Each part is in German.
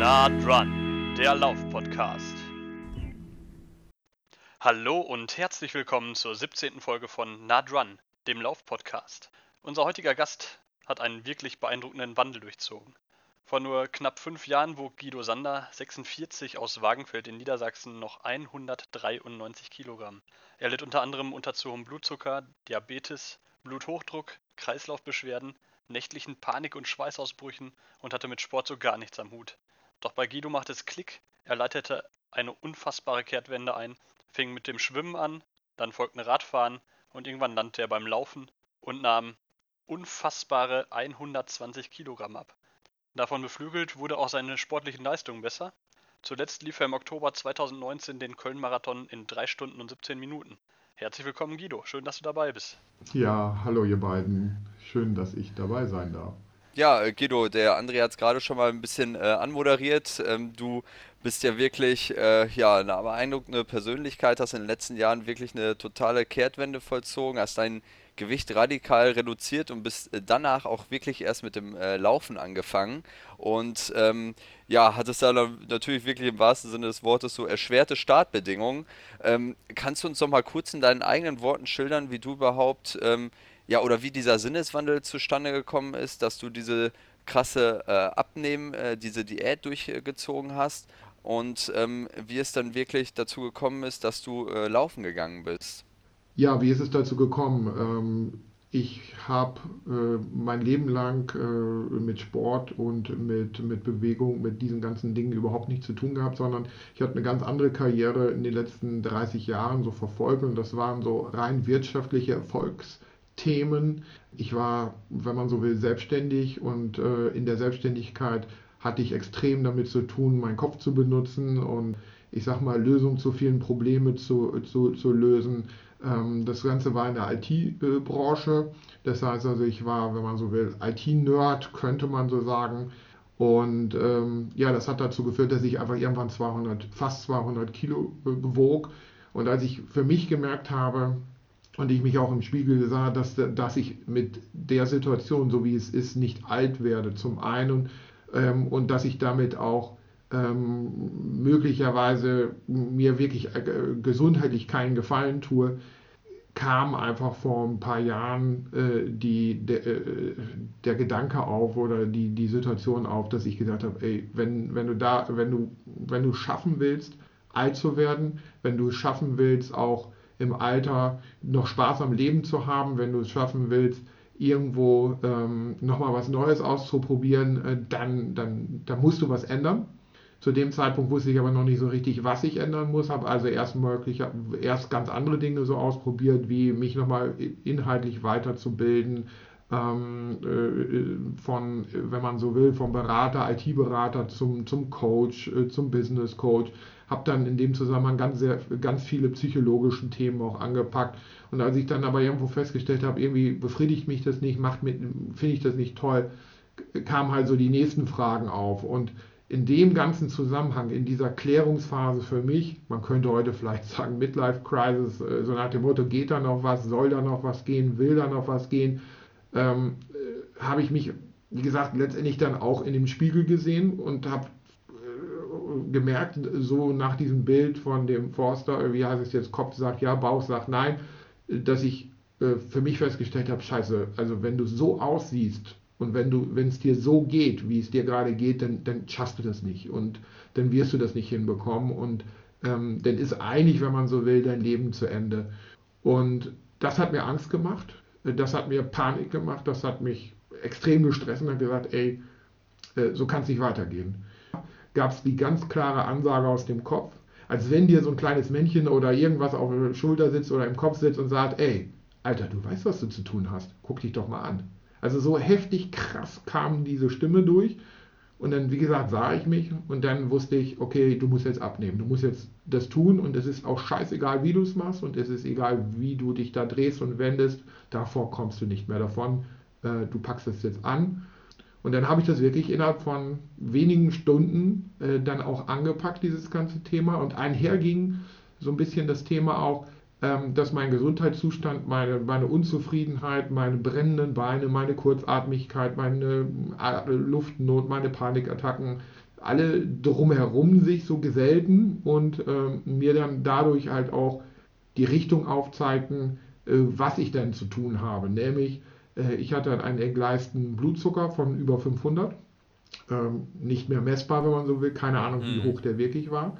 Na dran, der Lauf-Podcast. Hallo und herzlich willkommen zur 17. Folge von Na dran, dem Lauf-Podcast. Unser heutiger Gast hat einen wirklich beeindruckenden Wandel durchzogen. Vor nur knapp fünf Jahren wog Guido Sander, 46, aus Wagenfeld in Niedersachsen noch 193 Kilogramm. Er litt unter anderem unter zu hohem Blutzucker, Diabetes, Bluthochdruck, Kreislaufbeschwerden, nächtlichen Panik- und Schweißausbrüchen und hatte mit Sport so gar nichts am Hut. Doch bei Guido machte es Klick, er leitete eine unfassbare Kehrtwende ein, fing mit dem Schwimmen an, dann folgten Radfahren und irgendwann landete er beim Laufen und nahm unfassbare 120 Kilogramm ab. Davon beflügelt wurde auch seine sportlichen Leistungen besser. Zuletzt lief er im Oktober 2019 den Köln-Marathon in 3 Stunden und 17 Minuten. Herzlich willkommen, Guido. Schön, dass du dabei bist. Ja, hallo ihr beiden. Schön, dass ich dabei sein darf. Ja, äh, Guido, der André hat es gerade schon mal ein bisschen äh, anmoderiert. Ähm, du bist ja wirklich äh, ja, eine beeindruckende Persönlichkeit, hast in den letzten Jahren wirklich eine totale Kehrtwende vollzogen, hast dein Gewicht radikal reduziert und bist äh, danach auch wirklich erst mit dem äh, Laufen angefangen. Und ähm, ja, hattest da natürlich wirklich im wahrsten Sinne des Wortes so erschwerte Startbedingungen. Ähm, kannst du uns noch mal kurz in deinen eigenen Worten schildern, wie du überhaupt ähm, ja, oder wie dieser Sinneswandel zustande gekommen ist, dass du diese krasse äh, Abnehmen, äh, diese Diät durchgezogen hast und ähm, wie es dann wirklich dazu gekommen ist, dass du äh, laufen gegangen bist. Ja, wie ist es dazu gekommen? Ähm, ich habe äh, mein Leben lang äh, mit Sport und mit, mit Bewegung, mit diesen ganzen Dingen überhaupt nichts zu tun gehabt, sondern ich hatte eine ganz andere Karriere in den letzten 30 Jahren so verfolgt und das waren so rein wirtschaftliche Erfolgs- Themen. Ich war, wenn man so will, selbstständig und äh, in der Selbstständigkeit hatte ich extrem damit zu tun, meinen Kopf zu benutzen und ich sag mal, Lösungen zu vielen Problemen zu, zu, zu lösen. Ähm, das Ganze war in der IT-Branche. Das heißt also, ich war, wenn man so will, IT-Nerd, könnte man so sagen. Und ähm, ja, das hat dazu geführt, dass ich einfach irgendwann 200, fast 200 Kilo äh, bewog. Und als ich für mich gemerkt habe, und ich mich auch im Spiegel sah, dass, dass ich mit der Situation, so wie es ist, nicht alt werde, zum einen, ähm, und dass ich damit auch ähm, möglicherweise mir wirklich äh, gesundheitlich keinen Gefallen tue, kam einfach vor ein paar Jahren äh, die, de, äh, der Gedanke auf oder die, die Situation auf, dass ich gesagt habe, ey, wenn, wenn du da, wenn du, wenn du schaffen willst, alt zu werden, wenn du schaffen willst, auch im Alter noch Spaß am Leben zu haben, wenn du es schaffen willst, irgendwo ähm, nochmal was Neues auszuprobieren, äh, dann, dann, dann musst du was ändern. Zu dem Zeitpunkt wusste ich aber noch nicht so richtig, was ich ändern muss, habe also erst, möglich, erst ganz andere Dinge so ausprobiert, wie mich nochmal inhaltlich weiterzubilden, ähm, äh, von, wenn man so will, vom Berater, IT-Berater zum, zum Coach, äh, zum Business Coach habe dann in dem Zusammenhang ganz, sehr, ganz viele psychologische Themen auch angepackt. Und als ich dann aber irgendwo festgestellt habe, irgendwie befriedigt mich das nicht, macht finde ich das nicht toll, kamen halt so die nächsten Fragen auf. Und in dem ganzen Zusammenhang, in dieser Klärungsphase für mich, man könnte heute vielleicht sagen Midlife Crisis, äh, so nach dem Motto, geht da noch was, soll da noch was gehen, will da noch was gehen, ähm, äh, habe ich mich, wie gesagt, letztendlich dann auch in dem Spiegel gesehen und habe gemerkt, so nach diesem Bild von dem Forster, wie heißt es jetzt, Kopf sagt ja, Bauch sagt nein, dass ich äh, für mich festgestellt habe, scheiße, also wenn du so aussiehst und wenn es dir so geht, wie es dir gerade geht, dann, dann schaffst du das nicht und dann wirst du das nicht hinbekommen und ähm, dann ist eigentlich, wenn man so will, dein Leben zu Ende. Und das hat mir Angst gemacht, das hat mir Panik gemacht, das hat mich extrem gestresst und hat gesagt, ey, äh, so kann es nicht weitergehen gab es die ganz klare Ansage aus dem Kopf, als wenn dir so ein kleines Männchen oder irgendwas auf der Schulter sitzt oder im Kopf sitzt und sagt, ey, Alter, du weißt, was du zu tun hast, guck dich doch mal an. Also so heftig krass kam diese Stimme durch. Und dann, wie gesagt, sah ich mich und dann wusste ich, okay, du musst jetzt abnehmen, du musst jetzt das tun und es ist auch scheißegal, wie du es machst und es ist egal, wie du dich da drehst und wendest, davor kommst du nicht mehr davon, äh, du packst es jetzt an und dann habe ich das wirklich innerhalb von wenigen Stunden äh, dann auch angepackt, dieses ganze Thema. Und einherging so ein bisschen das Thema auch, ähm, dass mein Gesundheitszustand, meine, meine Unzufriedenheit, meine brennenden Beine, meine Kurzatmigkeit, meine äh, Luftnot, meine Panikattacken, alle drumherum sich so gesellten und äh, mir dann dadurch halt auch die Richtung aufzeigten, äh, was ich denn zu tun habe. Nämlich, ich hatte einen entgleisten Blutzucker von über 500, ähm, nicht mehr messbar, wenn man so will, keine Ahnung, wie mhm. hoch der wirklich war.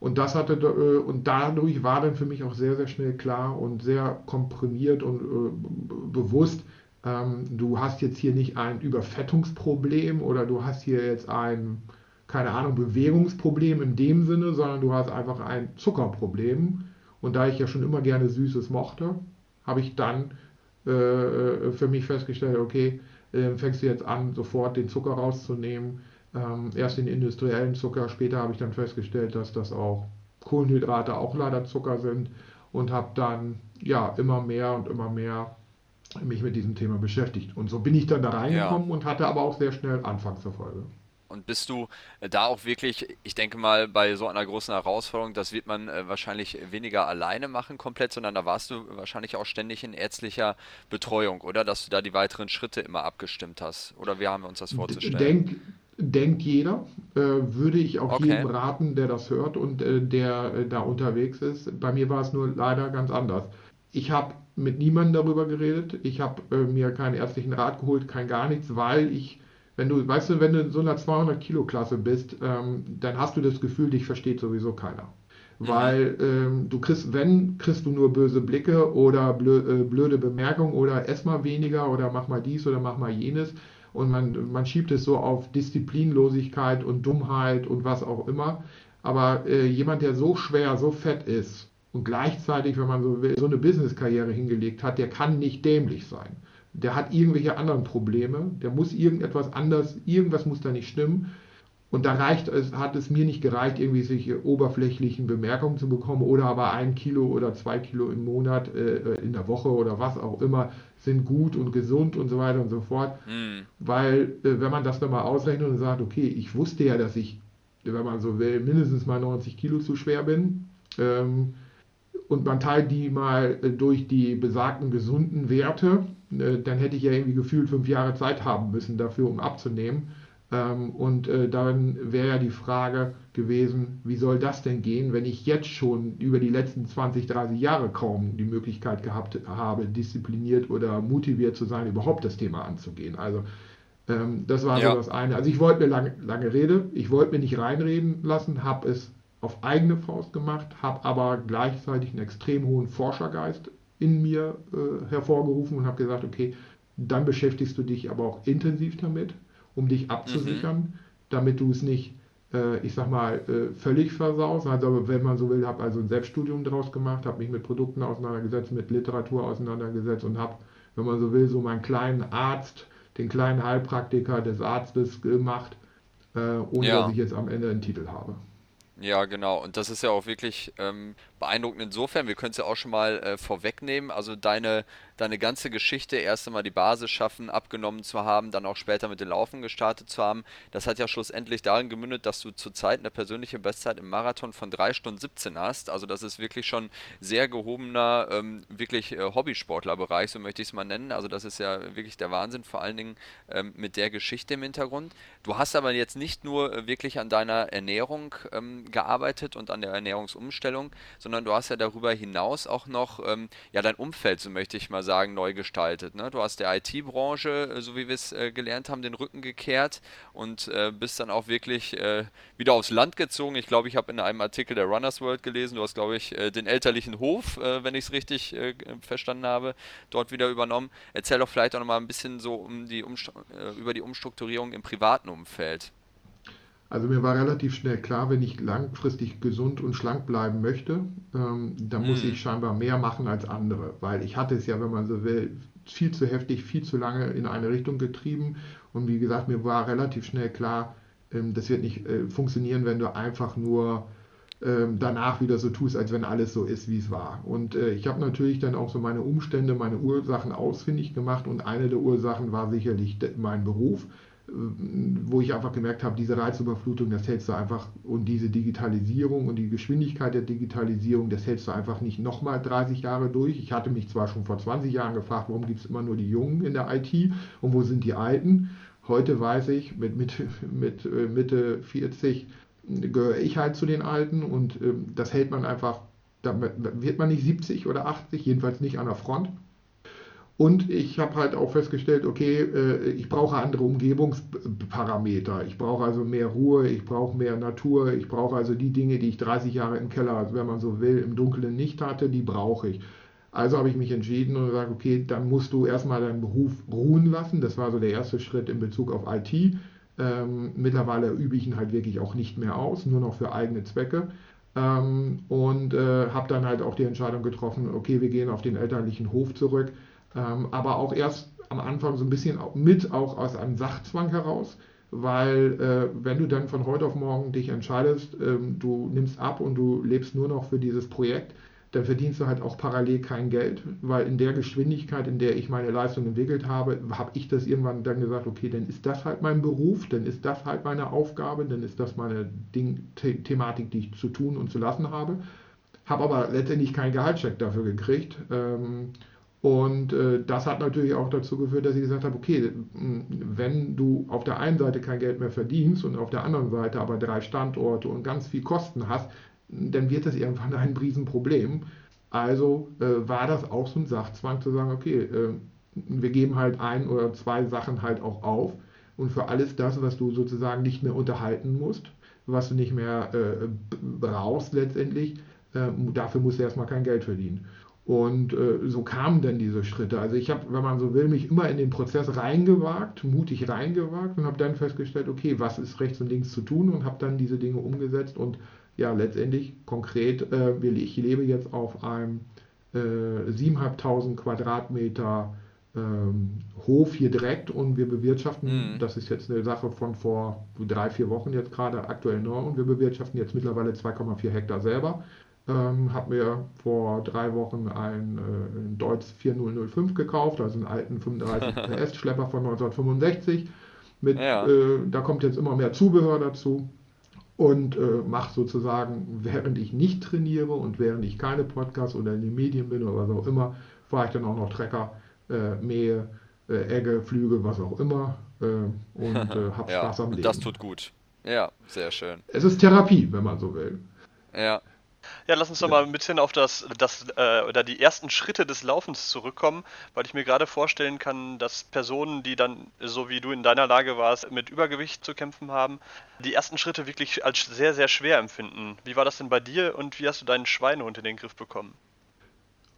Und das hatte äh, und dadurch war dann für mich auch sehr, sehr schnell klar und sehr komprimiert und äh, bewusst, ähm, du hast jetzt hier nicht ein Überfettungsproblem oder du hast hier jetzt ein, keine Ahnung, Bewegungsproblem in dem Sinne, sondern du hast einfach ein Zuckerproblem. Und da ich ja schon immer gerne Süßes mochte, habe ich dann äh, äh für mich festgestellt, okay, äh, fängst du jetzt an, sofort den Zucker rauszunehmen. Ähm, erst den industriellen Zucker, später habe ich dann festgestellt, dass das auch Kohlenhydrate auch leider Zucker sind und habe dann ja immer mehr und immer mehr mich mit diesem Thema beschäftigt. Und so bin ich dann da reingekommen ja. und hatte aber auch sehr schnell Anfangserfolge. Und bist du äh, da auch wirklich, ich denke mal, bei so einer großen Herausforderung, das wird man äh, wahrscheinlich weniger alleine machen komplett, sondern da warst du wahrscheinlich auch ständig in ärztlicher Betreuung, oder? Dass du da die weiteren Schritte immer abgestimmt hast. Oder wie haben wir uns das vorzustellen? Denk, denkt jeder, äh, würde ich auch okay. jedem raten, der das hört und äh, der äh, da unterwegs ist. Bei mir war es nur leider ganz anders. Ich habe mit niemandem darüber geredet. Ich habe mir keinen ärztlichen Rat geholt, kein gar nichts, weil ich, wenn du, weißt du, wenn du in so einer 200 Kilo Klasse bist, ähm, dann hast du das Gefühl, dich versteht sowieso keiner. Mhm. Weil ähm, du kriegst, wenn, kriegst du nur böse Blicke oder blö, äh, blöde Bemerkungen oder ess mal weniger oder mach mal dies oder mach mal jenes. Und man, man schiebt es so auf Disziplinlosigkeit und Dummheit und was auch immer. Aber äh, jemand, der so schwer, so fett ist, und gleichzeitig, wenn man so will, so eine Business-Karriere hingelegt hat, der kann nicht dämlich sein. Der hat irgendwelche anderen Probleme, der muss irgendetwas anders, irgendwas muss da nicht stimmen. Und da reicht es, hat es mir nicht gereicht, irgendwie solche oberflächlichen Bemerkungen zu bekommen oder aber ein Kilo oder zwei Kilo im Monat, äh, in der Woche oder was auch immer, sind gut und gesund und so weiter und so fort. Mhm. Weil, äh, wenn man das dann mal ausrechnet und sagt, okay, ich wusste ja, dass ich, wenn man so will, mindestens mal 90 Kilo zu schwer bin, ähm, und man teilt die mal äh, durch die besagten gesunden Werte, äh, dann hätte ich ja irgendwie gefühlt fünf Jahre Zeit haben müssen dafür, um abzunehmen. Ähm, und äh, dann wäre ja die Frage gewesen, wie soll das denn gehen, wenn ich jetzt schon über die letzten 20, 30 Jahre kaum die Möglichkeit gehabt habe, diszipliniert oder motiviert zu sein, überhaupt das Thema anzugehen. Also ähm, das war ja. so das eine. Also ich wollte mir lange, lange Rede, ich wollte mir nicht reinreden lassen, habe es auf eigene Faust gemacht, habe aber gleichzeitig einen extrem hohen Forschergeist in mir äh, hervorgerufen und habe gesagt, okay, dann beschäftigst du dich aber auch intensiv damit, um dich abzusichern, mhm. damit du es nicht, äh, ich sag mal, äh, völlig versaust. Also wenn man so will, habe also ein Selbststudium daraus gemacht, habe mich mit Produkten auseinandergesetzt, mit Literatur auseinandergesetzt und habe, wenn man so will, so meinen kleinen Arzt, den kleinen Heilpraktiker des Arztes gemacht, äh, ohne ja. dass ich jetzt am Ende einen Titel habe. Ja, genau. Und das ist ja auch wirklich ähm, beeindruckend insofern. Wir können es ja auch schon mal äh, vorwegnehmen. Also deine deine ganze Geschichte erst einmal die Basis schaffen, abgenommen zu haben, dann auch später mit den Laufen gestartet zu haben. Das hat ja schlussendlich darin gemündet, dass du zurzeit eine persönliche Bestzeit im Marathon von 3 Stunden 17 hast. Also das ist wirklich schon sehr gehobener, ähm, wirklich äh, Hobbysportlerbereich, so möchte ich es mal nennen. Also das ist ja wirklich der Wahnsinn, vor allen Dingen ähm, mit der Geschichte im Hintergrund. Du hast aber jetzt nicht nur äh, wirklich an deiner Ernährung ähm, gearbeitet und an der Ernährungsumstellung, sondern du hast ja darüber hinaus auch noch ähm, ja dein Umfeld, so möchte ich mal sagen, neu gestaltet. Ne? Du hast der IT-Branche, äh, so wie wir es äh, gelernt haben, den Rücken gekehrt und äh, bist dann auch wirklich äh, wieder aufs Land gezogen. Ich glaube, ich habe in einem Artikel der Runners World gelesen, du hast, glaube ich, äh, den elterlichen Hof, äh, wenn ich es richtig verstanden habe, dort wieder übernommen. Erzähl doch vielleicht auch noch mal ein bisschen so um die über die Umstrukturierung im privaten Umfeld. Also mir war relativ schnell klar, wenn ich langfristig gesund und schlank bleiben möchte, ähm, dann muss hm. ich scheinbar mehr machen als andere, weil ich hatte es ja, wenn man so will, viel zu heftig, viel zu lange in eine Richtung getrieben. Und wie gesagt, mir war relativ schnell klar, ähm, das wird nicht äh, funktionieren, wenn du einfach nur ähm, danach wieder so tust, als wenn alles so ist, wie es war. Und äh, ich habe natürlich dann auch so meine Umstände, meine Ursachen ausfindig gemacht und eine der Ursachen war sicherlich mein Beruf wo ich einfach gemerkt habe, diese Reizüberflutung, das hältst du einfach und diese Digitalisierung und die Geschwindigkeit der Digitalisierung, das hältst du einfach nicht nochmal 30 Jahre durch. Ich hatte mich zwar schon vor 20 Jahren gefragt, warum gibt es immer nur die Jungen in der IT und wo sind die Alten? Heute weiß ich, mit, mit, mit äh, Mitte 40 gehöre ich halt zu den Alten und ähm, das hält man einfach, da wird man nicht 70 oder 80, jedenfalls nicht an der Front. Und ich habe halt auch festgestellt, okay, äh, ich brauche andere Umgebungsparameter. Ich brauche also mehr Ruhe, ich brauche mehr Natur, ich brauche also die Dinge, die ich 30 Jahre im Keller, wenn man so will, im Dunkeln nicht hatte, die brauche ich. Also habe ich mich entschieden und gesagt, okay, dann musst du erstmal deinen Beruf ruhen lassen. Das war so der erste Schritt in Bezug auf IT. Ähm, mittlerweile übe ich ihn halt wirklich auch nicht mehr aus, nur noch für eigene Zwecke. Ähm, und äh, habe dann halt auch die Entscheidung getroffen, okay, wir gehen auf den elterlichen Hof zurück aber auch erst am Anfang so ein bisschen mit auch aus einem Sachzwang heraus, weil äh, wenn du dann von heute auf morgen dich entscheidest, ähm, du nimmst ab und du lebst nur noch für dieses Projekt, dann verdienst du halt auch parallel kein Geld, weil in der Geschwindigkeit, in der ich meine Leistung entwickelt habe, habe ich das irgendwann dann gesagt, okay, dann ist das halt mein Beruf, dann ist das halt meine Aufgabe, dann ist das meine Ding, The Thematik, die ich zu tun und zu lassen habe. Habe aber letztendlich keinen Gehaltscheck dafür gekriegt. Ähm, und äh, das hat natürlich auch dazu geführt, dass ich gesagt habe, okay, wenn du auf der einen Seite kein Geld mehr verdienst und auf der anderen Seite aber drei Standorte und ganz viel Kosten hast, dann wird das irgendwann ein Riesenproblem. Also äh, war das auch so ein Sachzwang zu sagen, okay, äh, wir geben halt ein oder zwei Sachen halt auch auf und für alles das, was du sozusagen nicht mehr unterhalten musst, was du nicht mehr äh, brauchst letztendlich, äh, dafür musst du erstmal kein Geld verdienen. Und äh, so kamen dann diese Schritte. Also ich habe, wenn man so will, mich immer in den Prozess reingewagt, mutig reingewagt und habe dann festgestellt, okay, was ist rechts und links zu tun und habe dann diese Dinge umgesetzt und ja, letztendlich konkret, äh, ich lebe jetzt auf einem äh, 7.500 Quadratmeter ähm, Hof hier direkt und wir bewirtschaften, mhm. das ist jetzt eine Sache von vor drei, vier Wochen jetzt gerade aktuell neu und wir bewirtschaften jetzt mittlerweile 2,4 Hektar selber ähm, habe mir vor drei Wochen einen, äh, einen Deutz 4005 gekauft, also einen alten 35 PS Schlepper von 1965. Mit, ja. äh, da kommt jetzt immer mehr Zubehör dazu und äh, mache sozusagen, während ich nicht trainiere und während ich keine Podcasts oder in den Medien bin oder was auch immer, fahre ich dann auch noch Trecker, äh, Mähe, äh, Egge, Flüge, was auch immer äh, und äh, habe ja, Spaß am Leben. Das tut gut. Ja, sehr schön. Es ist Therapie, wenn man so will. Ja, ja, lass uns doch mal ein bisschen auf das, das äh, oder die ersten Schritte des Laufens zurückkommen, weil ich mir gerade vorstellen kann, dass Personen, die dann, so wie du in deiner Lage warst, mit Übergewicht zu kämpfen haben, die ersten Schritte wirklich als sehr, sehr schwer empfinden. Wie war das denn bei dir und wie hast du deinen Schweinehund in den Griff bekommen?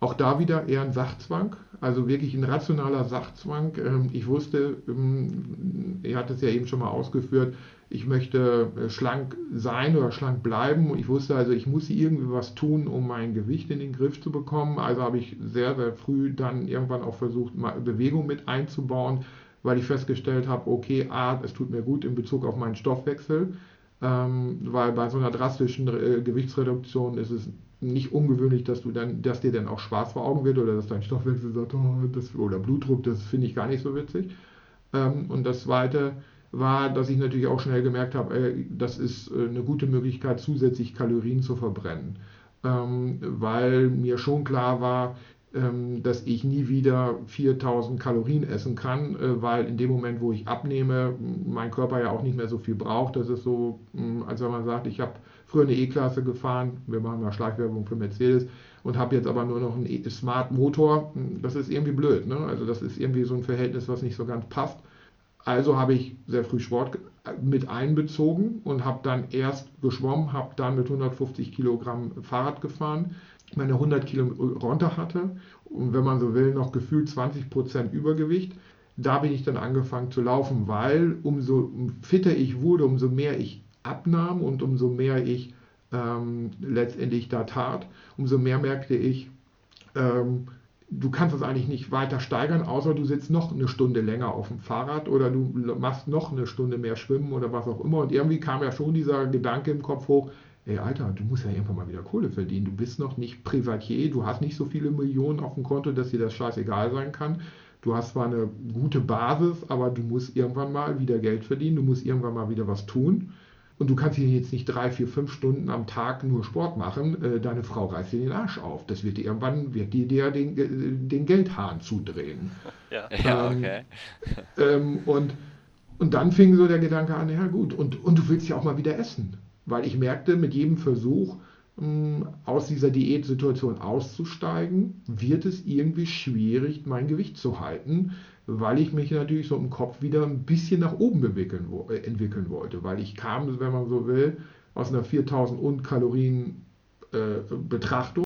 Auch da wieder eher ein Sachzwang, also wirklich ein rationaler Sachzwang. Ähm, ich wusste, ähm, er hat es ja eben schon mal ausgeführt, ich möchte äh, schlank sein oder schlank bleiben. Ich wusste also, ich muss irgendwie was tun, um mein Gewicht in den Griff zu bekommen. Also habe ich sehr, sehr früh dann irgendwann auch versucht, Bewegung mit einzubauen, weil ich festgestellt habe, okay, A, es tut mir gut in Bezug auf meinen Stoffwechsel, ähm, weil bei so einer drastischen äh, Gewichtsreduktion ist es nicht ungewöhnlich, dass du dann, dass dir dann auch schwarz vor Augen wird oder dass dein Stoffwechsel sagt, oh, das, oder Blutdruck, das finde ich gar nicht so witzig. Ähm, und das zweite, war, dass ich natürlich auch schnell gemerkt habe, ey, das ist äh, eine gute Möglichkeit, zusätzlich Kalorien zu verbrennen. Ähm, weil mir schon klar war, ähm, dass ich nie wieder 4000 Kalorien essen kann, äh, weil in dem Moment, wo ich abnehme, mein Körper ja auch nicht mehr so viel braucht. Das ist so, mh, als wenn man sagt, ich habe früher eine E-Klasse gefahren, wir machen mal Schleichwerbung für Mercedes und habe jetzt aber nur noch einen e Smart Motor. Das ist irgendwie blöd. Ne? Also das ist irgendwie so ein Verhältnis, was nicht so ganz passt. Also habe ich sehr früh Sport mit einbezogen und habe dann erst geschwommen, habe dann mit 150 Kilogramm Fahrrad gefahren, meine 100 Kilo runter hatte und wenn man so will, noch gefühlt 20 Prozent Übergewicht. Da bin ich dann angefangen zu laufen, weil umso fitter ich wurde, umso mehr ich abnahm und umso mehr ich ähm, letztendlich da tat, umso mehr merkte ich, ähm, du kannst es eigentlich nicht weiter steigern, außer du sitzt noch eine Stunde länger auf dem Fahrrad oder du machst noch eine Stunde mehr schwimmen oder was auch immer. Und irgendwie kam ja schon dieser Gedanke im Kopf hoch, ey Alter, du musst ja irgendwann mal wieder Kohle verdienen. Du bist noch nicht Privatier, du hast nicht so viele Millionen auf dem Konto, dass dir das scheißegal sein kann. Du hast zwar eine gute Basis, aber du musst irgendwann mal wieder Geld verdienen, du musst irgendwann mal wieder was tun. Und du kannst hier jetzt nicht drei, vier, fünf Stunden am Tag nur Sport machen. Äh, deine Frau reißt dir den Arsch auf. Das wird dir irgendwann wird dir den, den Geldhahn zudrehen. Ja, ja ähm, okay. Ähm, und Und dann fing so der Gedanke an, ja gut, und, und du willst ja auch mal wieder essen. Weil ich merkte, mit jedem Versuch, hm, aus dieser Diätsituation auszusteigen, wird es irgendwie schwierig, mein Gewicht zu halten, weil ich mich natürlich so im Kopf wieder ein bisschen nach oben entwickeln, äh, entwickeln wollte. Weil ich kam, wenn man so will, aus einer 4000 und Kalorien äh, Betrachtung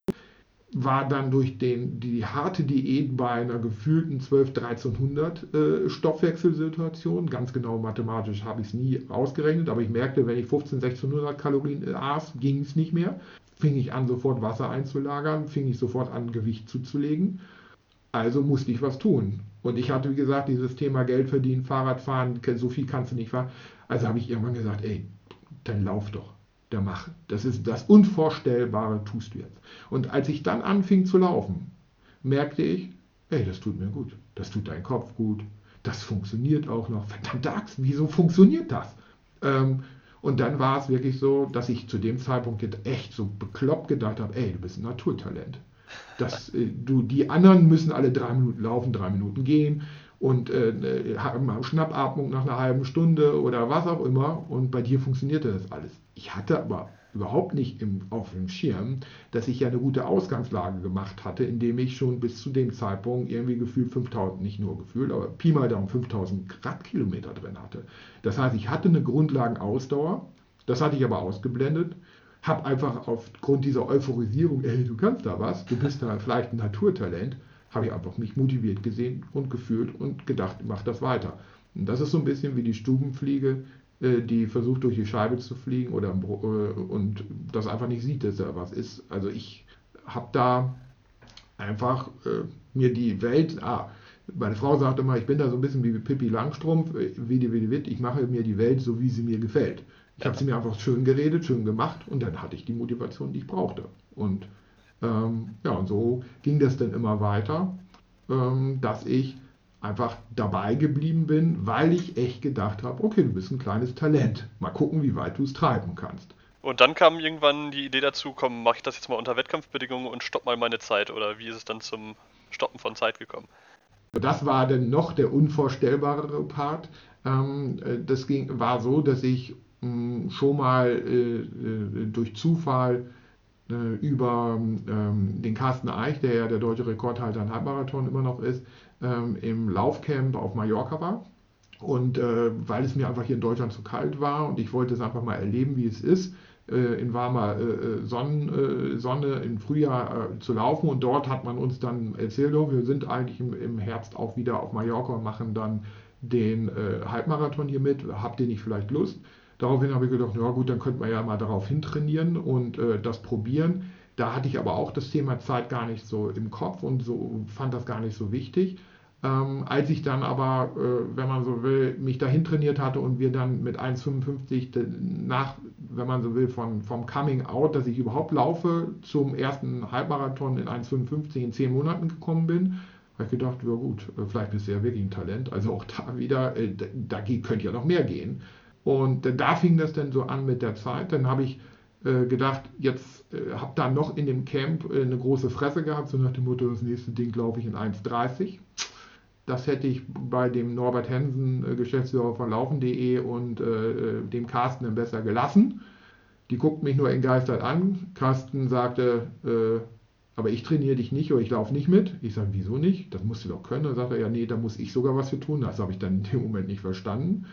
war dann durch den, die harte Diät bei einer gefühlten 12, 1300 äh, Stoffwechselsituation, ganz genau mathematisch habe ich es nie ausgerechnet, aber ich merkte, wenn ich 15, 1600 Kalorien äh, aß, ging es nicht mehr. Fing ich an, sofort Wasser einzulagern, fing ich sofort an, Gewicht zuzulegen. Also musste ich was tun. Und ich hatte, wie gesagt, dieses Thema Geld verdienen, Fahrradfahren, so viel kannst du nicht fahren. Also habe ich irgendwann gesagt, ey, dann lauf doch der Mache. Das ist das Unvorstellbare tust du jetzt. Und als ich dann anfing zu laufen, merkte ich, ey, das tut mir gut. Das tut dein Kopf gut. Das funktioniert auch noch. Verdammt Axt, wieso funktioniert das? Ähm, und dann war es wirklich so, dass ich zu dem Zeitpunkt echt so bekloppt gedacht habe, ey, du bist ein Naturtalent. Das, äh, du, die anderen müssen alle drei Minuten laufen, drei Minuten gehen und äh, haben Schnappatmung nach einer halben Stunde oder was auch immer. Und bei dir funktionierte das alles. Ich hatte aber überhaupt nicht im, auf dem Schirm, dass ich ja eine gute Ausgangslage gemacht hatte, indem ich schon bis zu dem Zeitpunkt irgendwie gefühlt 5000, nicht nur gefühlt, aber Pi mal Daumen 5000 Radkilometer drin hatte. Das heißt, ich hatte eine Grundlagenausdauer, das hatte ich aber ausgeblendet, habe einfach aufgrund dieser Euphorisierung, ey, du kannst da was, du bist da vielleicht ein Naturtalent, habe ich einfach mich motiviert gesehen und gefühlt und gedacht, mach das weiter. Und das ist so ein bisschen wie die Stubenfliege, äh, die versucht durch die Scheibe zu fliegen oder äh, und das einfach nicht sieht, dass da was ist. Also ich habe da einfach äh, mir die Welt, ah, meine Frau sagt immer, ich bin da so ein bisschen wie Pippi Langstrumpf, wie die, wie die ich mache mir die Welt so, wie sie mir gefällt. Ich habe sie mir einfach schön geredet, schön gemacht und dann hatte ich die Motivation, die ich brauchte. Und ähm, ja, und so ging das dann immer weiter, ähm, dass ich einfach dabei geblieben bin, weil ich echt gedacht habe, okay, du bist ein kleines Talent. Mal gucken, wie weit du es treiben kannst. Und dann kam irgendwann die Idee dazu, komm, mache ich das jetzt mal unter Wettkampfbedingungen und stopp mal meine Zeit. Oder wie ist es dann zum Stoppen von Zeit gekommen? Das war dann noch der unvorstellbarere Part. Ähm, äh, das ging, war so, dass ich schon mal äh, äh, durch Zufall über ähm, den Carsten Eich, der ja der deutsche Rekordhalter im Halbmarathon immer noch ist, ähm, im Laufcamp auf Mallorca war. Und äh, weil es mir einfach hier in Deutschland zu kalt war und ich wollte es einfach mal erleben, wie es ist, äh, in warmer äh, äh Sonnen, äh, Sonne im Frühjahr äh, zu laufen. Und dort hat man uns dann erzählt, oh, wir sind eigentlich im, im, Herbst auch wieder auf Mallorca und machen dann den Halbmarathon hier mit. Habt ihr nicht vielleicht Lust? Daraufhin habe ich gedacht, ja gut, dann könnte man ja mal darauf hintrainieren und das probieren. Da hatte ich aber auch das Thema Zeit gar nicht so im Kopf und so fand das gar nicht so wichtig. Ähm, als ich dann aber, äh, wenn man so will, mich dahin trainiert hatte und wir dann mit 1,55 nach, wenn man so will, von, vom Coming Out, dass ich überhaupt laufe, zum ersten Halbmarathon in 1,55 in 10 Monaten gekommen bin, habe ich gedacht, ja gut, äh, vielleicht bist du ja wirklich ein Talent. Also auch da wieder, äh, da, da könnte ja noch mehr gehen. Und da fing das dann so an mit der Zeit. Dann habe ich äh, gedacht, jetzt äh, habe da noch in dem Camp äh, eine große Fresse gehabt, so nach dem Motto, das nächste Ding laufe ich in 1,30. Das hätte ich bei dem Norbert Hensen, äh, Geschäftsführer von laufen.de und äh, dem Carsten dann besser gelassen. Die guckten mich nur entgeistert an. Carsten sagte, äh, aber ich trainiere dich nicht oder ich laufe nicht mit. Ich sage, wieso nicht? Das musst du doch können. Dann sagt er, ja, nee, da muss ich sogar was für tun. Das habe ich dann in dem Moment nicht verstanden.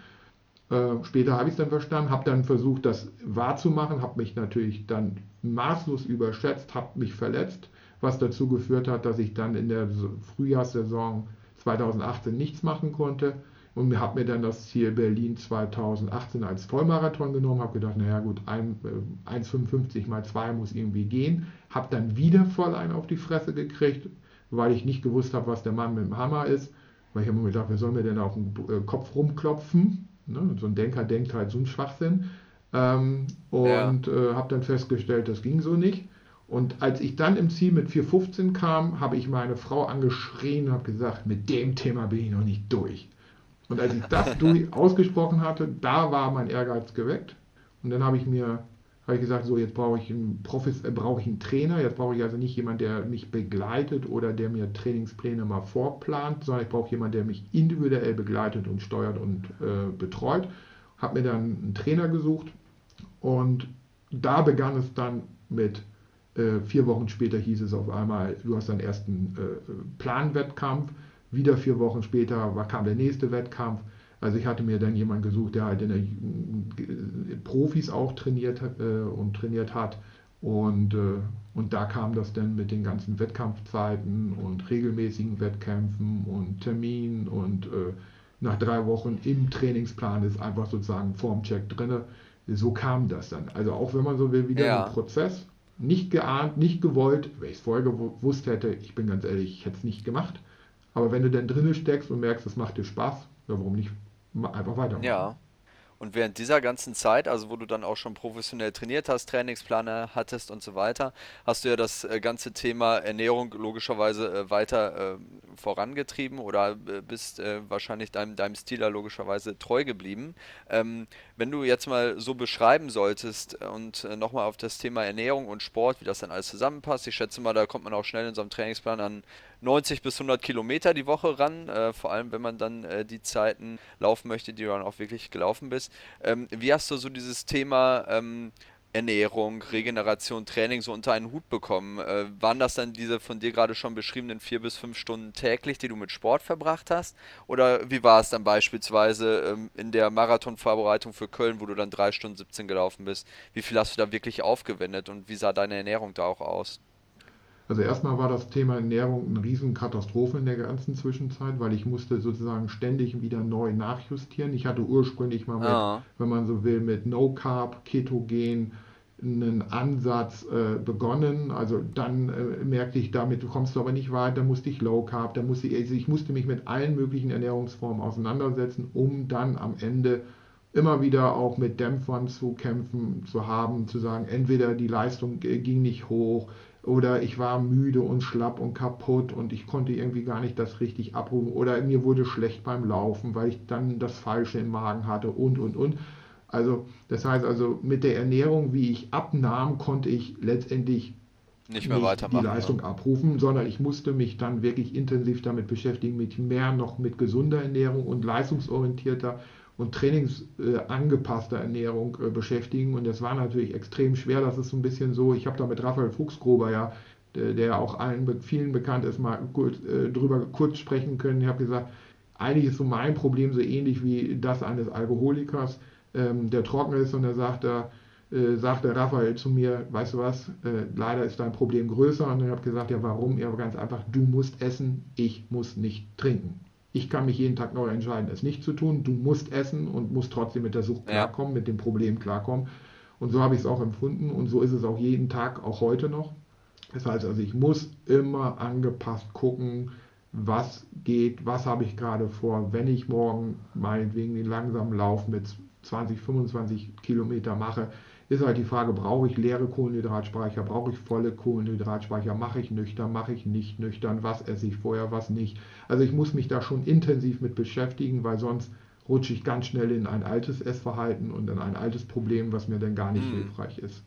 Äh, später habe ich es dann verstanden, habe dann versucht, das wahrzumachen, habe mich natürlich dann maßlos überschätzt, habe mich verletzt, was dazu geführt hat, dass ich dann in der Frühjahrssaison 2018 nichts machen konnte. Und habe mir dann das Ziel Berlin 2018 als Vollmarathon genommen, habe gedacht, naja gut, 1,55 äh, mal 2 muss irgendwie gehen, habe dann wieder voll einen auf die Fresse gekriegt, weil ich nicht gewusst habe, was der Mann mit dem Hammer ist, weil ich habe mir gedacht, wer soll mir denn auf den äh, Kopf rumklopfen? Ne? So ein Denker denkt halt so einen Schwachsinn. Ähm, und ja. äh, habe dann festgestellt, das ging so nicht. Und als ich dann im Ziel mit 4,15 kam, habe ich meine Frau angeschrien und habe gesagt, mit dem Thema bin ich noch nicht durch. Und als ich das durch, ausgesprochen hatte, da war mein Ehrgeiz geweckt. Und dann habe ich mir habe ich gesagt, so jetzt brauche ich einen Profis, äh, brauche ich einen Trainer, jetzt brauche ich also nicht jemanden, der mich begleitet oder der mir Trainingspläne mal vorplant, sondern ich brauche jemanden, der mich individuell begleitet und steuert und äh, betreut. Habe mir dann einen Trainer gesucht und da begann es dann mit äh, vier Wochen später hieß es auf einmal, du hast deinen ersten äh, Planwettkampf. Wieder vier Wochen später kam der nächste Wettkampf. Also ich hatte mir dann jemanden gesucht, der halt in der äh, Profis auch trainiert äh, und trainiert hat. Und, äh, und da kam das dann mit den ganzen Wettkampfzeiten und regelmäßigen Wettkämpfen und Terminen und äh, nach drei Wochen im Trainingsplan ist einfach sozusagen Formcheck drin. So kam das dann. Also auch wenn man so will, wieder ja. ein Prozess, nicht geahnt, nicht gewollt. Wenn ich es vorher gewusst hätte, ich bin ganz ehrlich, ich hätte es nicht gemacht. Aber wenn du dann drinnen steckst und merkst, es macht dir Spaß, ja, warum nicht einfach weitermachen? Ja. Und während dieser ganzen Zeit, also wo du dann auch schon professionell trainiert hast, Trainingsplaner hattest und so weiter, hast du ja das äh, ganze Thema Ernährung logischerweise äh, weiter äh, vorangetrieben oder äh, bist wahrscheinlich deinem, deinem Stil logischerweise treu geblieben. Ähm, wenn du jetzt mal so beschreiben solltest und nochmal auf das Thema Ernährung und Sport, wie das dann alles zusammenpasst, ich schätze mal, da kommt man auch schnell in so einem Trainingsplan an 90 bis 100 Kilometer die Woche ran, äh, vor allem wenn man dann äh, die Zeiten laufen möchte, die du dann auch wirklich gelaufen bist. Ähm, wie hast du so dieses Thema ähm, Ernährung, Regeneration, Training so unter einen Hut bekommen? Äh, waren das dann diese von dir gerade schon beschriebenen vier bis fünf Stunden täglich, die du mit Sport verbracht hast? Oder wie war es dann beispielsweise ähm, in der Marathonvorbereitung für Köln, wo du dann drei Stunden 17 gelaufen bist? Wie viel hast du da wirklich aufgewendet und wie sah deine Ernährung da auch aus? Also erstmal war das Thema Ernährung eine Riesenkatastrophe in der ganzen Zwischenzeit, weil ich musste sozusagen ständig wieder neu nachjustieren. Ich hatte ursprünglich mal mit, ah. wenn man so will, mit No Carb, Ketogen einen Ansatz äh, begonnen. Also dann äh, merkte ich, damit kommst du aber nicht weiter, musste ich Low Carb, da musste ich, also ich musste mich mit allen möglichen Ernährungsformen auseinandersetzen, um dann am Ende immer wieder auch mit Dämpfern zu kämpfen zu haben, zu sagen, entweder die Leistung äh, ging nicht hoch, oder ich war müde und schlapp und kaputt und ich konnte irgendwie gar nicht das richtig abrufen oder mir wurde schlecht beim Laufen, weil ich dann das Falsche im Magen hatte und und und. Also das heißt also mit der Ernährung, wie ich abnahm, konnte ich letztendlich nicht mehr nicht die Leistung ja. abrufen, sondern ich musste mich dann wirklich intensiv damit beschäftigen, mit mehr noch mit gesunder Ernährung und leistungsorientierter und trainingsangepasster äh, Ernährung äh, beschäftigen. Und das war natürlich extrem schwer. Das ist so ein bisschen so, ich habe da mit Raphael Fuchsgruber ja, der, der auch allen vielen bekannt ist, mal kurz, äh, drüber kurz sprechen können. Ich habe gesagt, eigentlich ist so mein Problem so ähnlich wie das eines Alkoholikers, ähm, der trocken ist und er sagt da, äh, sagte Raphael zu mir, weißt du was, äh, leider ist dein Problem größer. Und ich habe gesagt, ja warum? Ja, ganz einfach, du musst essen, ich muss nicht trinken. Ich kann mich jeden Tag neu entscheiden, es nicht zu tun. Du musst essen und musst trotzdem mit der Sucht klarkommen, ja. mit dem Problem klarkommen. Und so habe ich es auch empfunden und so ist es auch jeden Tag, auch heute noch. Das heißt also, ich muss immer angepasst gucken, was geht, was habe ich gerade vor, wenn ich morgen meinetwegen den langsamen Lauf mit 20, 25 Kilometer mache, ist halt die Frage, brauche ich leere Kohlenhydratspeicher, brauche ich volle Kohlenhydratspeicher, mache ich nüchtern, mache ich nicht nüchtern, was esse ich vorher, was nicht. Also ich muss mich da schon intensiv mit beschäftigen, weil sonst rutsche ich ganz schnell in ein altes Essverhalten und in ein altes Problem, was mir dann gar nicht mm. hilfreich ist.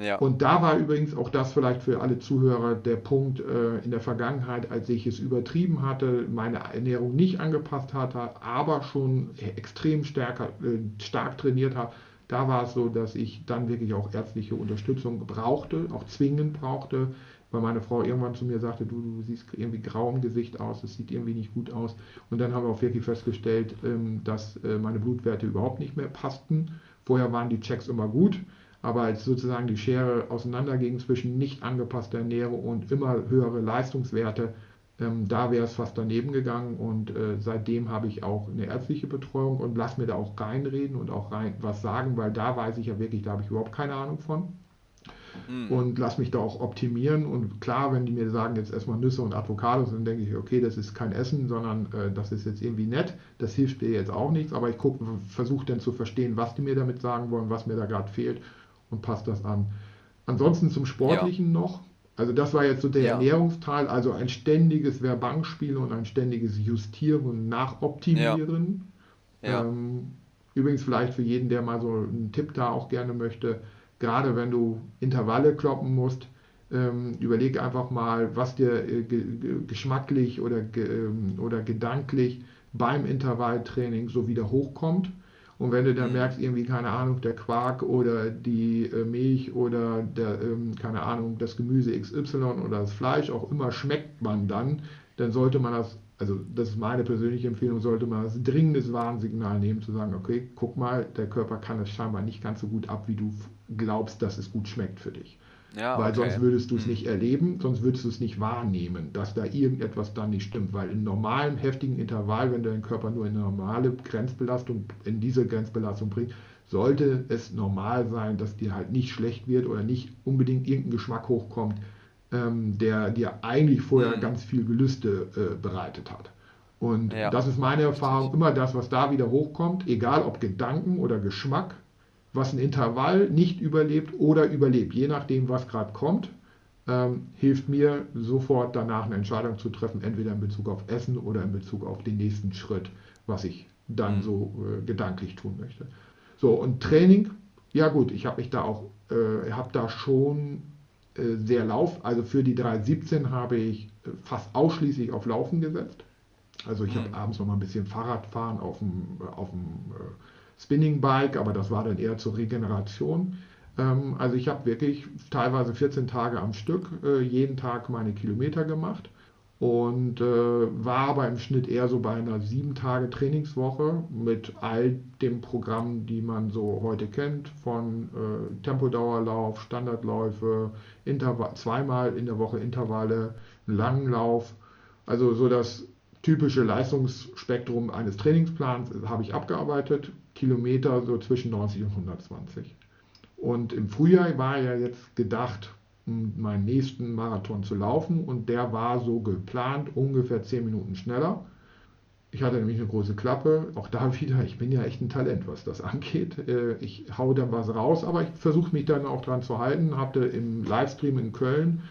Ja. Und da war übrigens auch das vielleicht für alle Zuhörer der Punkt äh, in der Vergangenheit, als ich es übertrieben hatte, meine Ernährung nicht angepasst hatte, aber schon extrem stärker, äh, stark trainiert habe, da war es so, dass ich dann wirklich auch ärztliche Unterstützung brauchte, auch zwingend brauchte, weil meine Frau irgendwann zu mir sagte, du, du siehst irgendwie grau im Gesicht aus, es sieht irgendwie nicht gut aus. Und dann haben wir auch wirklich festgestellt, ähm, dass äh, meine Blutwerte überhaupt nicht mehr passten. Vorher waren die Checks immer gut, aber als sozusagen die Schere auseinanderging zwischen nicht angepasster Ernährung und immer höhere Leistungswerte, ähm, da wäre es fast daneben gegangen und äh, seitdem habe ich auch eine ärztliche Betreuung und lass mir da auch reinreden und auch rein was sagen, weil da weiß ich ja wirklich, da habe ich überhaupt keine Ahnung von. Mhm. Und lass mich da auch optimieren. Und klar, wenn die mir sagen, jetzt erstmal Nüsse und Avocados, dann denke ich, okay, das ist kein Essen, sondern äh, das ist jetzt irgendwie nett. Das hilft dir jetzt auch nichts, aber ich versuche dann zu verstehen, was die mir damit sagen wollen, was mir da gerade fehlt und passe das an. Ansonsten zum Sportlichen ja. noch. Also das war jetzt so der ja. Ernährungsteil, also ein ständiges Verbankspiel und ein ständiges Justieren und Nachoptimieren. Ja. Ja. Ähm, übrigens vielleicht für jeden, der mal so einen Tipp da auch gerne möchte, gerade wenn du Intervalle kloppen musst, ähm, überleg einfach mal, was dir äh, geschmacklich oder, ähm, oder gedanklich beim Intervalltraining so wieder hochkommt. Und wenn du dann mhm. merkst, irgendwie, keine Ahnung, der Quark oder die äh, Milch oder der, ähm, keine Ahnung, das Gemüse XY oder das Fleisch, auch immer schmeckt man dann, dann sollte man das, also das ist meine persönliche Empfehlung, sollte man das dringendes Warnsignal nehmen, zu sagen, okay, guck mal, der Körper kann es scheinbar nicht ganz so gut ab, wie du glaubst, dass es gut schmeckt für dich. Ja, weil okay. sonst würdest du es hm. nicht erleben, sonst würdest du es nicht wahrnehmen, dass da irgendetwas dann nicht stimmt. Weil in normalem heftigen Intervall, wenn dein Körper nur in eine normale Grenzbelastung, in diese Grenzbelastung bringt, sollte es normal sein, dass dir halt nicht schlecht wird oder nicht unbedingt irgendein Geschmack hochkommt, ähm, der dir eigentlich vorher mhm. ganz viel Gelüste äh, bereitet hat. Und ja. das ist meine Erfahrung, immer das, was da wieder hochkommt, egal ob Gedanken oder Geschmack, was ein Intervall nicht überlebt oder überlebt, je nachdem, was gerade kommt, ähm, hilft mir sofort danach eine Entscheidung zu treffen, entweder in Bezug auf Essen oder in Bezug auf den nächsten Schritt, was ich dann mhm. so äh, gedanklich tun möchte. So, und Training, ja gut, ich habe mich da auch, äh, habe da schon sehr Lauf, also für die 317 habe ich äh, fast ausschließlich auf Laufen gesetzt. Also ich mhm. habe abends noch mal ein bisschen Fahrradfahren auf dem, auf dem äh, Spinning Bike, aber das war dann eher zur Regeneration. Ähm, also ich habe wirklich teilweise 14 Tage am Stück äh, jeden Tag meine Kilometer gemacht und äh, war aber im Schnitt eher so bei einer 7 Tage Trainingswoche mit all dem Programm, die man so heute kennt, von äh, Tempodauerlauf, Standardläufe, Intervall, zweimal in der Woche Intervalle, langen Lauf. Also so das typische Leistungsspektrum eines Trainingsplans habe ich abgearbeitet, Kilometer so zwischen 90 und 120. Und im Frühjahr war ja jetzt gedacht, meinen nächsten Marathon zu laufen und der war so geplant, ungefähr 10 Minuten schneller. Ich hatte nämlich eine große Klappe, auch da wieder, ich bin ja echt ein Talent, was das angeht. Äh, ich hau dann was raus, aber ich versuche mich dann auch dran zu halten. Hatte im Livestream in Köln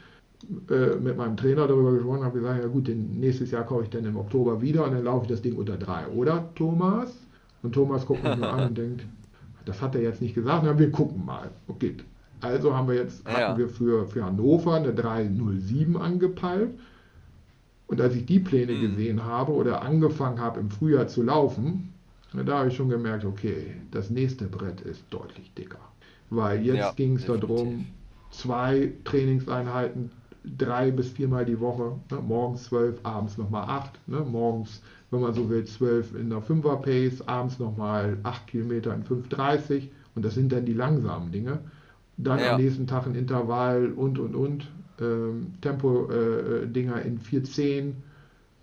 äh, mit meinem Trainer darüber gesprochen, habe gesagt, ja gut, nächstes Jahr kaufe ich dann im Oktober wieder und dann laufe ich das Ding unter drei, oder Thomas? Und Thomas guckt mich nur an und denkt, das hat er jetzt nicht gesagt, na, wir gucken mal. Okay. Also haben wir jetzt, hatten ja. wir für, für Hannover eine 307 angepeilt. Und als ich die Pläne mhm. gesehen habe oder angefangen habe im Frühjahr zu laufen, da habe ich schon gemerkt, okay, das nächste Brett ist deutlich dicker. Weil jetzt ja, ging es darum, zwei Trainingseinheiten, drei bis viermal die Woche, ne, morgens zwölf, abends nochmal acht, ne, morgens wenn man so will, 12 in der 5er Pace, abends nochmal 8 Kilometer in 5,30 und das sind dann die langsamen Dinge. Dann ja. am nächsten Tag ein Intervall und und und. Ähm, Tempo-Dinger äh, in 4,10,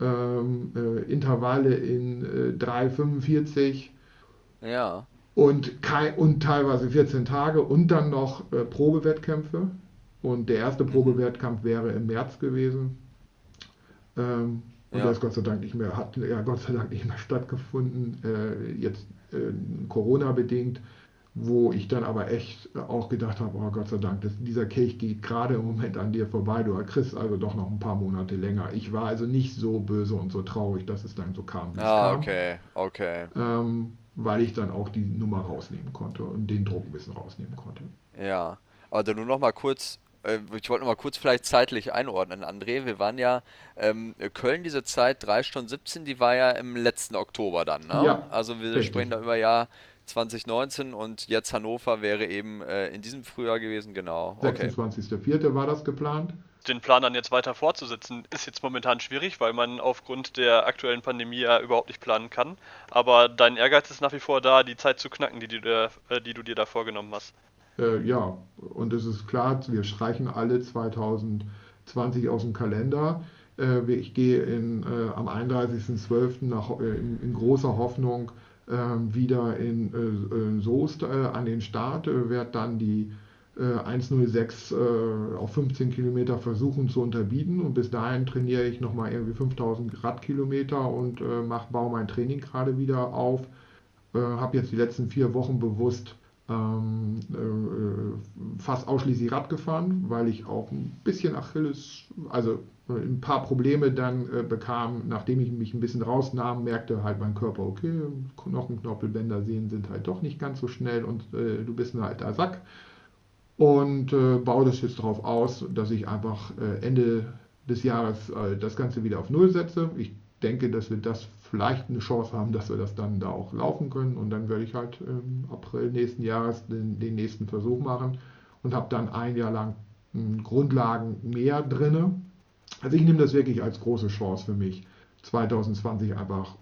ähm, äh, Intervalle in äh, 3,45. Ja. Und, und teilweise 14 Tage und dann noch äh, Probewettkämpfe. Und der erste mhm. Probewettkampf wäre im März gewesen. Ähm, und ja. der ist Gott sei Dank nicht mehr, hat ja Gott sei Dank nicht mehr stattgefunden, äh, jetzt äh, Corona-bedingt, wo ich dann aber echt auch gedacht habe, oh Gott sei Dank, das, dieser Kelch geht gerade im Moment an dir vorbei, du kriegst also doch noch ein paar Monate länger. Ich war also nicht so böse und so traurig, dass es dann so kam. Ah, kam, okay, okay. Ähm, weil ich dann auch die Nummer rausnehmen konnte und den Druck ein bisschen rausnehmen konnte. Ja, aber nur noch mal kurz äh, ich wollte noch mal kurz vielleicht zeitlich einordnen, André. Wir waren ja ähm, Köln diese Zeit, 3 Stunden 17, die war ja im letzten Oktober dann. Ne? Ja, also wir richtig. sprechen da über Jahr 2019 und jetzt Hannover wäre eben äh, in diesem Frühjahr gewesen, genau. Okay. 26.04. war das geplant. Den Plan dann jetzt weiter fortzusetzen, ist jetzt momentan schwierig, weil man aufgrund der aktuellen Pandemie ja überhaupt nicht planen kann. Aber dein Ehrgeiz ist nach wie vor da, die Zeit zu knacken, die, du, äh, die du dir da vorgenommen hast. Äh, ja, und es ist klar, wir streichen alle 2020 aus dem Kalender. Äh, ich gehe in, äh, am 31.12. Äh, in, in, großer Hoffnung wieder in, in äh, Soest äh, an den Start, werde dann die 106 auf 15 Kilometer versuchen zu unterbieten und bis dahin trainiere ich nochmal irgendwie 5000 Radkilometer und mach, baue mein Training gerade wieder auf. habe jetzt die letzten vier Wochen bewusst ähm, äh, fast ausschließlich Rad gefahren, weil ich auch ein bisschen Achilles, also äh, ein paar Probleme dann äh, bekam, nachdem ich mich ein bisschen rausnahm, merkte halt mein Körper, okay, Knochenknorpelbänder sehen sind halt doch nicht ganz so schnell und äh, du bist ein alter Sack. und äh, baue das jetzt darauf aus, dass ich einfach äh, Ende des Jahres äh, das Ganze wieder auf Null setze. Ich denke, dass wir das vielleicht eine Chance haben, dass wir das dann da auch laufen können und dann werde ich halt im April nächsten Jahres den, den nächsten Versuch machen und habe dann ein Jahr lang hm, Grundlagen mehr drinne. Also ich nehme das wirklich als große Chance für mich, 2020 einfach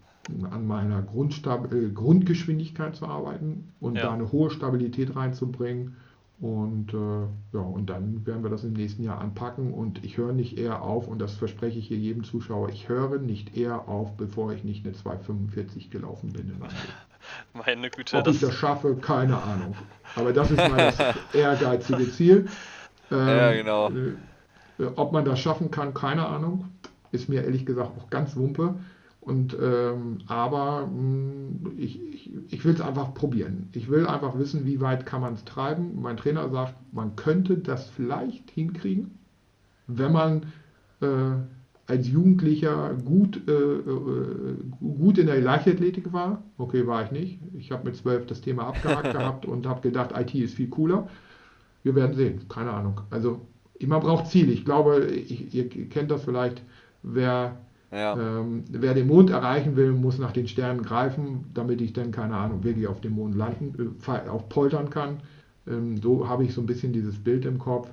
an meiner Grundstab äh, Grundgeschwindigkeit zu arbeiten und ja. da eine hohe Stabilität reinzubringen. Und äh, ja, und dann werden wir das im nächsten Jahr anpacken. Und ich höre nicht eher auf, und das verspreche ich hier jedem Zuschauer, ich höre nicht eher auf, bevor ich nicht eine 245 gelaufen bin. Meine Güte. Ob ich das schaffe, keine Ahnung. Aber das ist mein ehrgeizige Ziel. Ähm, ja, genau. Äh, ob man das schaffen kann, keine Ahnung. Ist mir ehrlich gesagt auch ganz Wumpe. Und, ähm, aber mh, hm, ich, ich, ich will es einfach probieren. Ich will einfach wissen, wie weit kann man es treiben. Mein Trainer sagt, man könnte das vielleicht hinkriegen, wenn man äh, als Jugendlicher gut, äh, äh, gut in der Leichtathletik war. Okay, war ich nicht. Ich habe mit zwölf das Thema abgehakt gehabt und habe gedacht, IT ist viel cooler. Wir werden sehen, keine Ahnung. Also, man braucht Ziele. Ich glaube, ich, ihr kennt das vielleicht, wer ja. Ähm, wer den Mond erreichen will, muss nach den Sternen greifen, damit ich dann, keine Ahnung, wirklich auf dem Mond landen, äh, auch poltern kann. Ähm, so habe ich so ein bisschen dieses Bild im Kopf.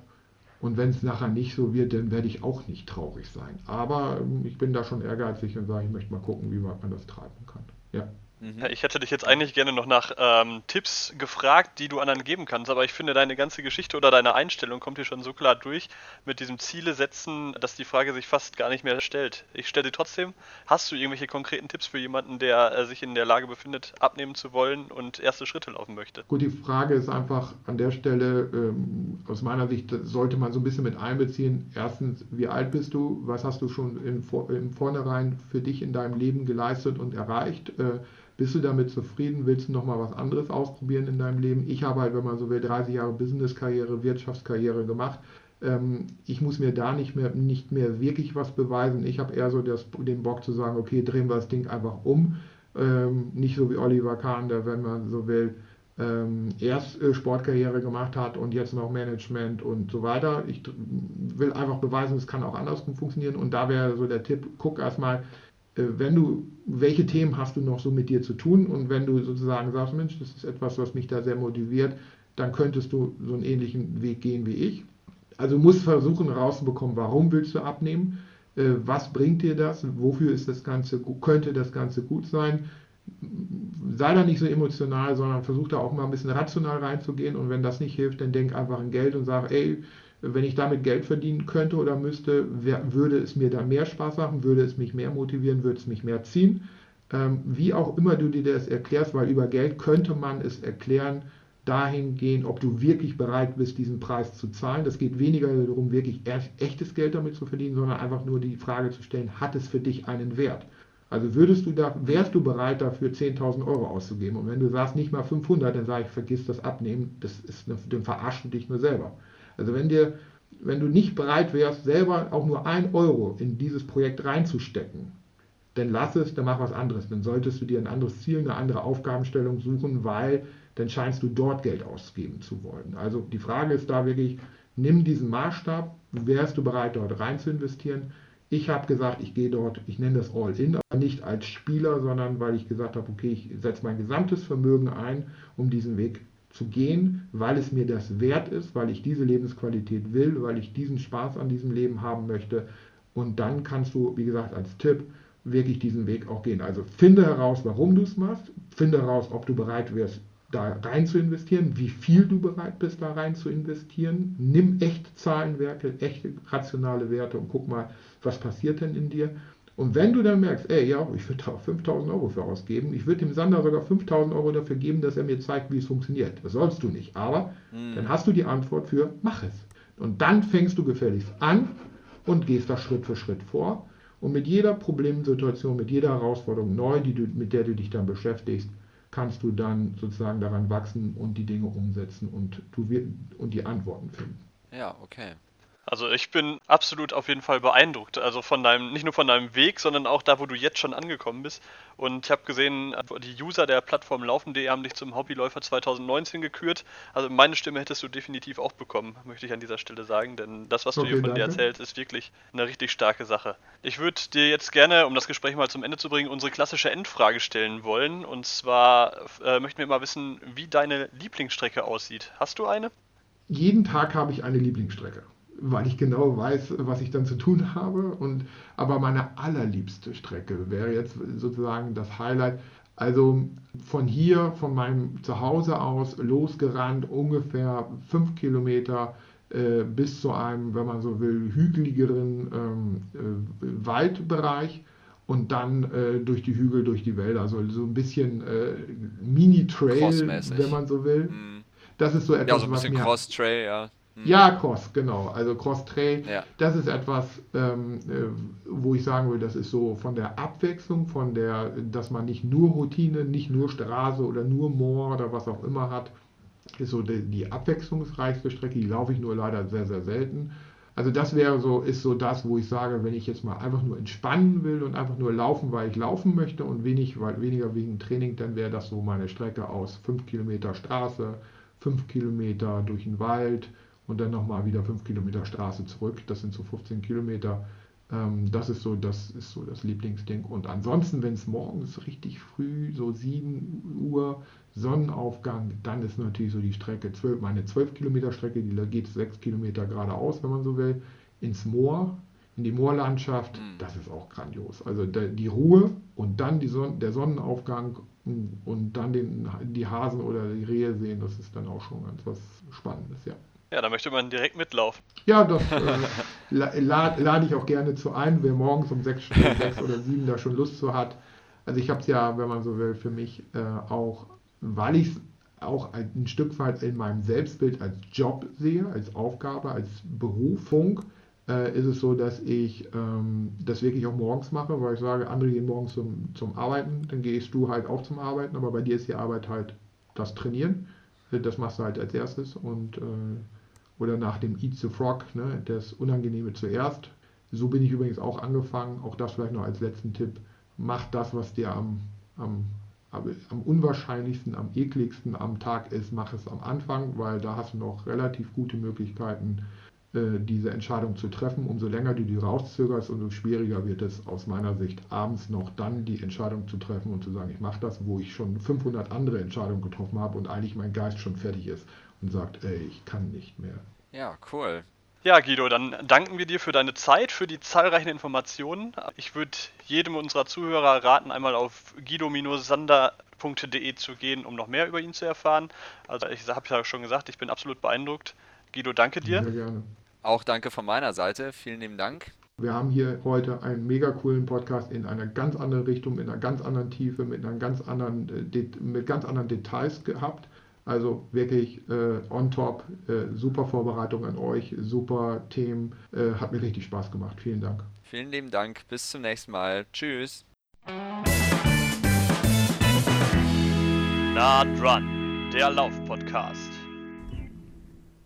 Und wenn es nachher nicht so wird, dann werde ich auch nicht traurig sein. Aber ähm, ich bin da schon ehrgeizig und sage, ich möchte mal gucken, wie weit man das treiben kann. Ja. Mhm. Ich hätte dich jetzt eigentlich gerne noch nach ähm, Tipps gefragt, die du anderen geben kannst, aber ich finde, deine ganze Geschichte oder deine Einstellung kommt hier schon so klar durch mit diesem Ziele setzen, dass die Frage sich fast gar nicht mehr stellt. Ich stelle sie trotzdem. Hast du irgendwelche konkreten Tipps für jemanden, der äh, sich in der Lage befindet, abnehmen zu wollen und erste Schritte laufen möchte? Gut, die Frage ist einfach an der Stelle, ähm, aus meiner Sicht sollte man so ein bisschen mit einbeziehen. Erstens, wie alt bist du? Was hast du schon im, im Vornherein für dich in deinem Leben geleistet und erreicht? Äh, bist du damit zufrieden? Willst du nochmal was anderes ausprobieren in deinem Leben? Ich habe halt, wenn man so will, 30 Jahre Business-Karriere, Wirtschaftskarriere gemacht. Ähm, ich muss mir da nicht mehr, nicht mehr wirklich was beweisen. Ich habe eher so das, den Bock zu sagen, okay, drehen wir das Ding einfach um. Ähm, nicht so wie Oliver Kahn, der, wenn man so will, ähm, erst äh, Sportkarriere gemacht hat und jetzt noch Management und so weiter. Ich will einfach beweisen, es kann auch andersrum funktionieren. Und da wäre so der Tipp, guck erstmal, wenn du, welche Themen hast du noch so mit dir zu tun und wenn du sozusagen sagst, Mensch, das ist etwas, was mich da sehr motiviert, dann könntest du so einen ähnlichen Weg gehen wie ich. Also musst versuchen herauszubekommen, warum willst du abnehmen, äh, was bringt dir das, wofür ist das Ganze, könnte das Ganze gut sein. Sei da nicht so emotional, sondern versuch da auch mal ein bisschen rational reinzugehen und wenn das nicht hilft, dann denk einfach an Geld und sag, ey, wenn ich damit Geld verdienen könnte oder müsste, würde es mir dann mehr Spaß machen, würde es mich mehr motivieren, würde es mich mehr ziehen. Ähm, wie auch immer du dir das erklärst, weil über Geld könnte man es erklären, dahingehend, ob du wirklich bereit bist, diesen Preis zu zahlen. Das geht weniger darum, wirklich echtes Geld damit zu verdienen, sondern einfach nur die Frage zu stellen, hat es für dich einen Wert? Also würdest du da, wärst du bereit dafür 10.000 Euro auszugeben? Und wenn du sagst nicht mal 500, dann sage ich, vergiss das Abnehmen, das ist, dann verarschst du dich nur selber. Also wenn dir, wenn du nicht bereit wärst, selber auch nur ein Euro in dieses Projekt reinzustecken, dann lass es, dann mach was anderes. Dann solltest du dir ein anderes Ziel, eine andere Aufgabenstellung suchen, weil dann scheinst du dort Geld ausgeben zu wollen. Also die Frage ist da wirklich, nimm diesen Maßstab, wärst du bereit, dort rein zu investieren? Ich habe gesagt, ich gehe dort, ich nenne das All-In, aber nicht als Spieler, sondern weil ich gesagt habe, okay, ich setze mein gesamtes Vermögen ein, um diesen Weg zu gehen, weil es mir das wert ist, weil ich diese Lebensqualität will, weil ich diesen Spaß an diesem Leben haben möchte. Und dann kannst du, wie gesagt, als Tipp wirklich diesen Weg auch gehen. Also finde heraus, warum du es machst, finde heraus, ob du bereit wärst, da rein zu investieren, wie viel du bereit bist, da rein zu investieren. Nimm echte Zahlenwerte, echte rationale Werte und guck mal, was passiert denn in dir. Und wenn du dann merkst, ey, ja, ich würde da 5000 Euro für ausgeben, ich würde dem Sander sogar 5000 Euro dafür geben, dass er mir zeigt, wie es funktioniert. Das sollst du nicht. Aber mhm. dann hast du die Antwort für, mach es. Und dann fängst du gefälligst an und gehst da Schritt für Schritt vor. Und mit jeder Problemsituation, mit jeder Herausforderung neu, die du, mit der du dich dann beschäftigst, kannst du dann sozusagen daran wachsen und die Dinge umsetzen und, du, und die Antworten finden. Ja, okay. Also ich bin absolut auf jeden Fall beeindruckt. Also von deinem, nicht nur von deinem Weg, sondern auch da, wo du jetzt schon angekommen bist. Und ich habe gesehen, die User der Plattform laufen.de haben dich zum Hobbyläufer 2019 gekürt. Also meine Stimme hättest du definitiv auch bekommen, möchte ich an dieser Stelle sagen. Denn das, was okay, du hier von danke. dir erzählst, ist wirklich eine richtig starke Sache. Ich würde dir jetzt gerne, um das Gespräch mal zum Ende zu bringen, unsere klassische Endfrage stellen wollen. Und zwar äh, möchten wir mal wissen, wie deine Lieblingsstrecke aussieht. Hast du eine? Jeden Tag habe ich eine Lieblingsstrecke weil ich genau weiß, was ich dann zu tun habe. Und, aber meine allerliebste Strecke wäre jetzt sozusagen das Highlight. Also von hier, von meinem Zuhause aus, losgerannt, ungefähr fünf Kilometer äh, bis zu einem, wenn man so will, hügeligeren ähm, äh, Waldbereich und dann äh, durch die Hügel, durch die Wälder. Also so ein bisschen äh, Mini-Trail, wenn man so will. Mhm. Das ist so etwas, ja, so ein bisschen Cross-Trail, ja. Ja, Cross, genau. Also Cross Trail, ja. das ist etwas, ähm, äh, wo ich sagen will, das ist so von der Abwechslung, von der, dass man nicht nur Routine, nicht nur Straße oder nur Moor oder was auch immer hat, ist so die, die abwechslungsreichste Strecke. Die laufe ich nur leider sehr, sehr selten. Also das wäre so, ist so das, wo ich sage, wenn ich jetzt mal einfach nur entspannen will und einfach nur laufen, weil ich laufen möchte und wenig, weil, weniger wegen Training, dann wäre das so meine Strecke aus 5 Kilometer Straße, 5 Kilometer durch den Wald, und dann nochmal wieder 5 Kilometer Straße zurück. Das sind so 15 Kilometer. Ähm, das ist so das, ist so das Lieblingsding. Und ansonsten, wenn es morgens richtig früh, so 7 Uhr, Sonnenaufgang, dann ist natürlich so die Strecke, 12, meine 12 Kilometer Strecke, die geht 6 Kilometer geradeaus, wenn man so will, ins Moor, in die Moorlandschaft, mhm. das ist auch grandios. Also die Ruhe und dann Son der Sonnenaufgang und dann den, die Hasen oder die Rehe sehen, das ist dann auch schon ganz was Spannendes, ja. Ja, da möchte man direkt mitlaufen. Ja, das äh, lade lad ich auch gerne zu ein, wer morgens um sechs, sechs oder sieben da schon Lust zu hat. Also ich habe es ja, wenn man so will, für mich äh, auch, weil ich es auch ein Stück weit in meinem Selbstbild als Job sehe, als Aufgabe, als Berufung, äh, ist es so, dass ich ähm, das wirklich auch morgens mache, weil ich sage, andere gehen morgens zum, zum Arbeiten, dann gehst du halt auch zum Arbeiten, aber bei dir ist die Arbeit halt das Trainieren. Das machst du halt als erstes und äh, oder nach dem Eat the Frog, ne, das Unangenehme zuerst. So bin ich übrigens auch angefangen. Auch das vielleicht noch als letzten Tipp. Mach das, was dir am, am, am unwahrscheinlichsten, am ekligsten am Tag ist, mach es am Anfang, weil da hast du noch relativ gute Möglichkeiten, äh, diese Entscheidung zu treffen. Umso länger du die rauszögerst, umso schwieriger wird es aus meiner Sicht, abends noch dann die Entscheidung zu treffen und zu sagen, ich mache das, wo ich schon 500 andere Entscheidungen getroffen habe und eigentlich mein Geist schon fertig ist und sagt, ey, ich kann nicht mehr. Ja, cool. Ja, Guido, dann danken wir dir für deine Zeit, für die zahlreichen Informationen. Ich würde jedem unserer Zuhörer raten, einmal auf guido-sander.de zu gehen, um noch mehr über ihn zu erfahren. Also ich habe ja schon gesagt, ich bin absolut beeindruckt. Guido, danke dir. Sehr gerne. Auch danke von meiner Seite. Vielen lieben Dank. Wir haben hier heute einen mega coolen Podcast in einer ganz anderen Richtung, in einer ganz anderen Tiefe, mit, einer ganz anderen, äh, mit ganz anderen Details gehabt. Also wirklich äh, on top, äh, super Vorbereitung an euch, super Themen, äh, hat mir richtig Spaß gemacht. Vielen Dank. Vielen lieben Dank, bis zum nächsten Mal. Tschüss. Na dran, der Lauf-Podcast.